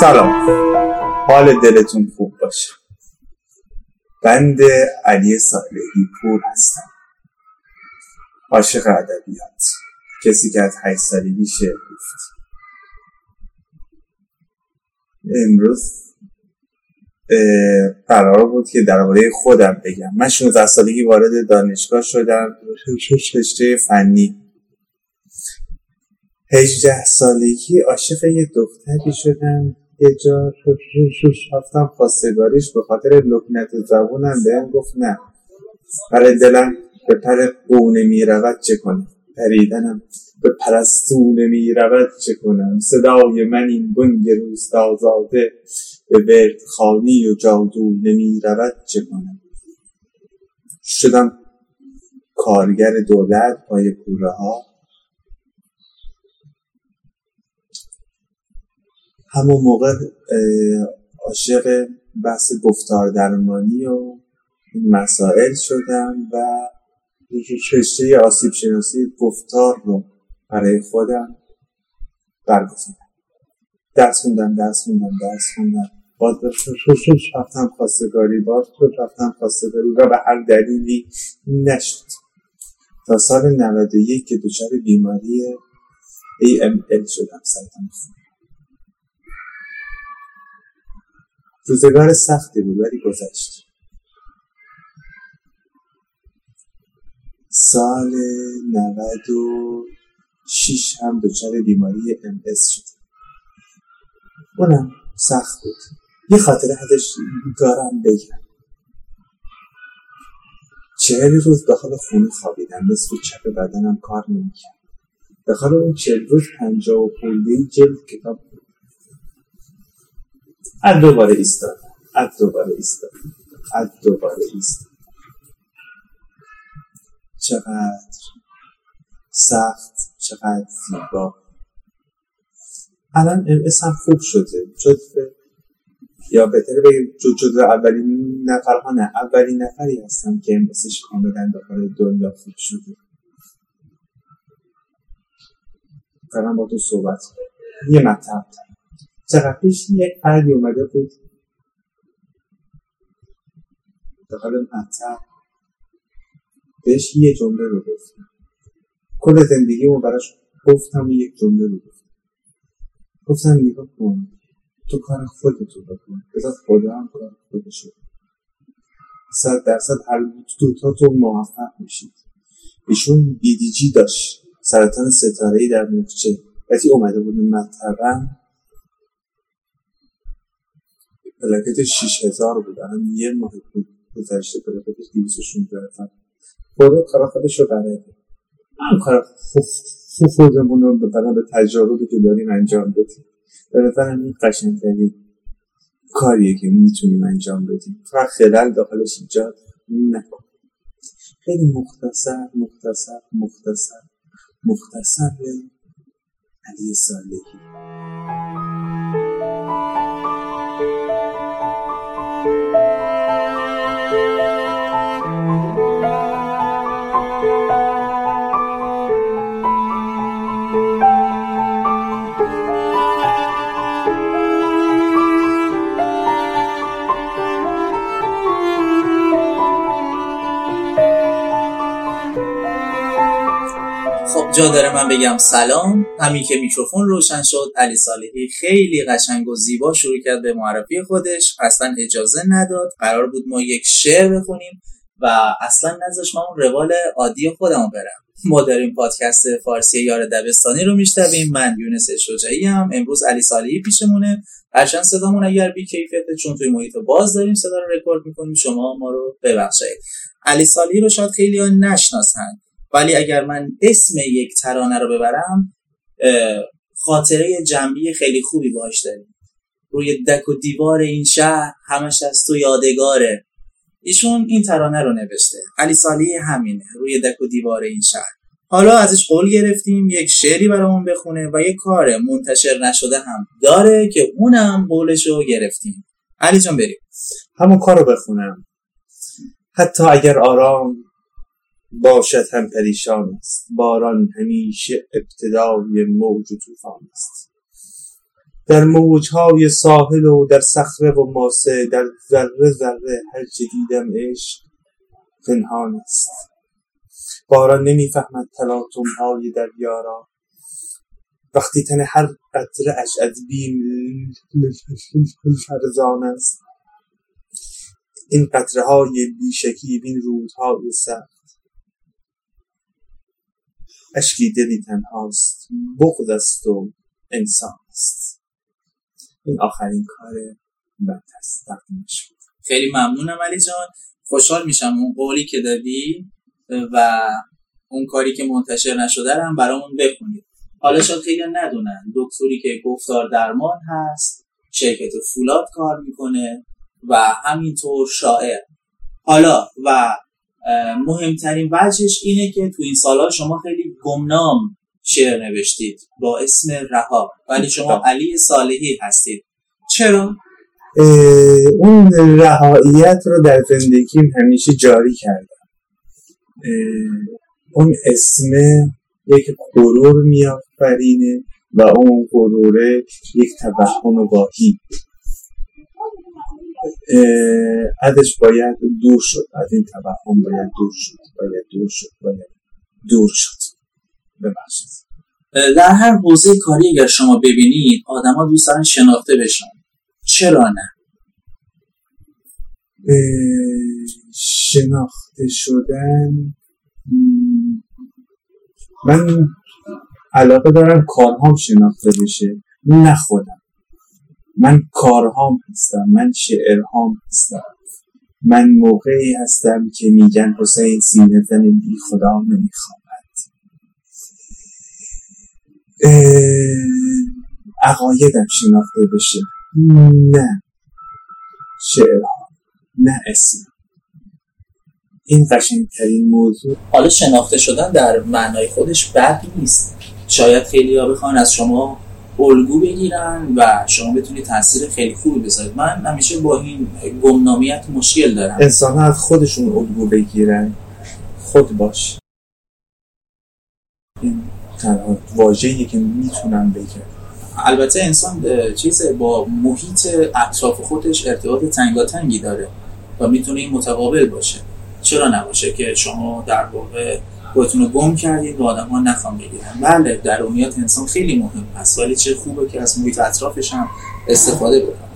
سلام. حال دلتون خوب باشه. بند علی صالحی پور هستم. عاشق ادبیات. کسی که از هشت سالگی شعر گفت امروز قرار بود که درباره خودم بگم. من 16 سالگی وارد دانشگاه شدم. رشته فنی. 18 سالگی عاشق یه دختری شدم. یه جا رفتم خواستگاریش به خاطر لکنت زبونم بهم گفت نه. پر دلم به پر قونه می رود چه کنم؟ پریدنم به پرستونه می رود چه کنم؟ صدای من این گنگ روستازاده به ورد خانی و جادو نمی رود چه کنم؟ شدم کارگر دولت پای کوره ها. همون موقع عاشق بحث گفتار درمانی و این مسائل شدم و رشته آسیب شناسی گفتار رو برای خودم برگزیدم. درس خوندم درس خوندم درس خوندم. باز رفتم خواستگاری باز رفتم خواستگاری و به هر دلیلی نشد. تا سال 91 که دچار بیماری AML شدم سرطان خون روزگار سختی بود ولی گذشت. سال 96 هم دچار بیماری ام شد. اونم سخت بود. یه خاطره ازش دارم بگم. چهل روز داخل خونه خوابیدم. نصف چپ بدنم کار نمی‌کرد. داخل اون چهل روز پنجاه و پونده جلد کتاب از دوباره ایستادم از دوباره ایستادم از دوباره ایستادم چقدر سخت چقدر زیبا الان ام هم خوب شده. جزو یا بهتره بگیم جزو اولین نفرها نه اولین نفری هستم که ام کاملا داخل دنیا خوب شده. دارم با تو صحبت یه مطلب چقدر پیش یک فردی اومده بود. داخل مطلب بهش یه جمله رو گفتم. کل زندگیمو براش گفتم و یک جمله رو گفتم. گفتم نگاه کن تو کار خودتو بکن. بذار خدا هم کار خودشو صد درصد هر تو موفق میشید. ایشون بیدیجی داشت. سرطان ستاره در مخچه وقتی اومده بود مطبعا پلاکت 6000 بود. الان یه ماه بود گذشته پلاکتش 216 خدا کار خودش رو برای کار خودمون رو ببرن به تجاربی که داریم انجام بدیم. به نظرم این قشنگترین کاریه که می‌تونیم انجام بدیم. فقط خلال داخلش ایجاد نکن خیلی مختصر مختصر مختصر. مختصر علی صالحی جا داره من بگم سلام. همین که میکروفون روشن شد. علی صالحی خیلی قشنگ و زیبا شروع کرد به معرفی خودش. اصلا اجازه نداد. قرار بود ما یک شعر بخونیم و اصلا نذاش ما اون روال عادی خودمو برم. ما داریم پادکست فارسی یار دبستانی رو میشتویم من یونس شجاعی هم امروز علی صالحی پیشمونه. هرچند صدامون اگر بی کیفیته چون توی محیط باز داریم صدا رو رکورد می‌کنیم. شما ما رو ببخشید. علی صالحی رو شاید خیلی ها نشناسن. ولی اگر من اسم یک ترانه رو ببرم خاطره جنبی خیلی خوبی باش داریم. روی دک و دیوار این شهر همش از تو یادگاره. ایشون این ترانه رو نوشته. علی سالی همینه روی دک و دیوار این شهر. حالا ازش قول گرفتیم یک شعری برامون بخونه و یک کار منتشر نشده هم داره که اونم قولش رو گرفتیم. علی جان بریم. همون کار رو بخونم. حتی اگر آرام باشد هم پریشان است. باران همیشه ابتدای موج و طوفان است. در موجهای ساحل و در صخره و ماسه در ذره ذره هر چه دیدم عشق پنهان است. باران نمی‌فهمد های دریا را. وقتی تن هر قطره اش از بیم فرزان است. این قطره های بیشکی این رودهای سخت اشکی دلی تنهاست بغض است و انسان است. این آخرین کار بند است خیلی ممنونم علی جان. خوشحال میشم اون قولی که دادی و اون کاری که منتشر نشده رو هم برامون بخونید. حالا شاید خیلی ندونن. دکتری که گفتار درمان هست شرکت فولاد کار می‌کنه و همینطور شاعر. حالا و مهمترین وجهش اینه که تو این سالها شما خیلی گمنام شعر نوشتید با اسم رها. ولی شما علی صالحی هستید. چرا؟ اون رهاییت رو در زندگیم همیشه جاری کردم. اون اسم یک غرور میآفرینه و اون غروره یک توهم واهی. ازش باید دور شد. از این توهم باید دور شد باید دور شد باید دور شد. ببخشید. در هر حوزه کاری اگر شما ببینید آدما دوست دارن شناخته بشن. چرا نه؟ شناخته شدن من علاقه دارم کارهام شناخته بشه نه خودم. من کارهام هستم من شعرهام هستم. من موقعی هستم که میگن حسین سینه زن بی خدا نمیخوابد عقایدم شناخته بشه. نه. شعرها. نه اسم. این قشنگترین موضوع. حالا شناخته شدن در معنای خودش بد نیست. شاید خیلی ها بخوان از شما الگو بگیرن و شما بتونید تاثیر خیلی خوبی بذارید. من همیشه با این گمنامیت مشکل دارم. انسان ها از خودشون الگو بگیرن. خود باش. این تنها واجهی که می‌تونم بگم. البته انسان چیز با محیط اطراف خودش ارتباط تنگاتنگی داره و می‌تونه این متقابل باشه. چرا نباشه که شما در واقع خودتون رو گم کردید و آدم ها نخوام بگیرن؟ بله درونیات انسان خیلی مهم هست ولی چه خوبه که از محیط اطرافش هم استفاده بکنه.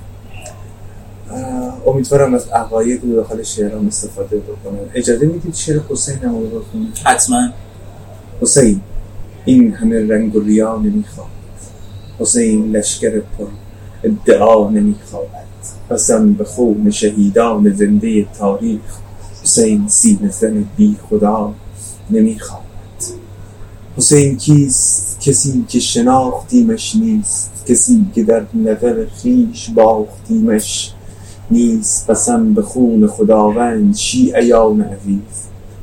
امیدوارم از عقاید داخل شعرام استفاده بکنم اجازه می‌دید شعر حسین رو حتما. حسین. این همه رنگ و ریا نمی‌خواد حسین لشکر پر ادعا نمی‌خواهد. قسم به خون شهیدان زنده تاریخ حسین سینه زن بی خدا نمی‌خواهد. حسین کیست؟ کسی که شناختیمش نیست. کسی که در نظر خیش باختیمش نیست. قسم به خون خداوند شیعیان عزیز.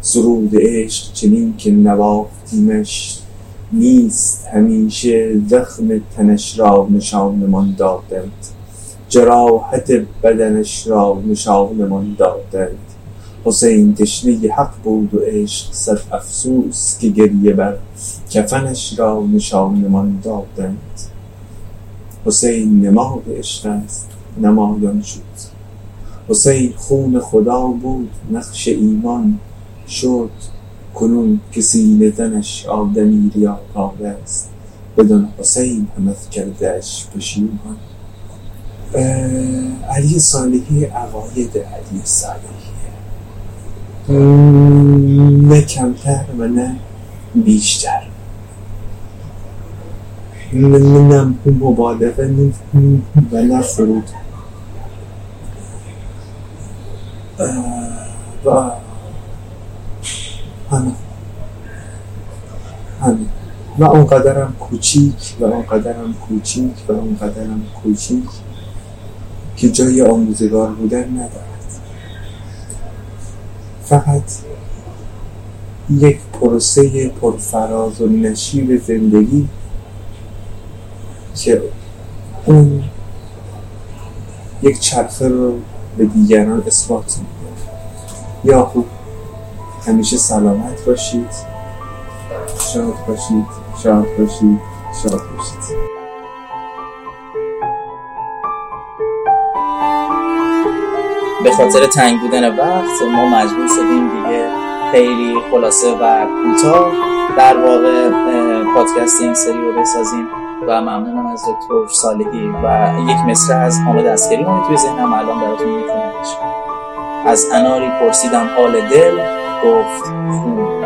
سرود عشق چنین که نواختیمش نیست همیشه زخم تنش را نشانمان دادند. جراحت بدنش را نشانمان دادند. حسین تشنه حق بود و عشق صد افسوس که گریه بر کفنش را نشانمان دادند. حسین نماد عشق است نمایان شد. حسین خون خدا بود نقش ایمان شد. کنون که سینه زنش آدمی ریاکار است بدون حسین هم از کردهش پشیمان علی صالحی عقاید علی صالحی نه کمتر و نه بیشتر. نه مبالغه و نه فرود. و همین. همین. و اونقدرم کوچیک و اونقدرم کوچیک و اونقدرم کوچیک که جای آموزگار بودن ندارد. فقط یک پروسه پرفراز و نشیب زندگی که اون یک چرخه رو به دیگران اثبات می‌کنه یا خوب همیشه سلامت باشید. شاد باشید شاد باشید شاد باشید. به خاطر تنگ بودن وقت ما مجبور شدیم دیگه خیلی خلاصه و کوتاه در واقع پادکست این سری رو بسازیم و ممنونم از دکتر صالحی و یک مصره از حامد اسکری توی ذهنم الان براتون میخونمش از اناری پرسیدم حال دل؟ گفت خون Thank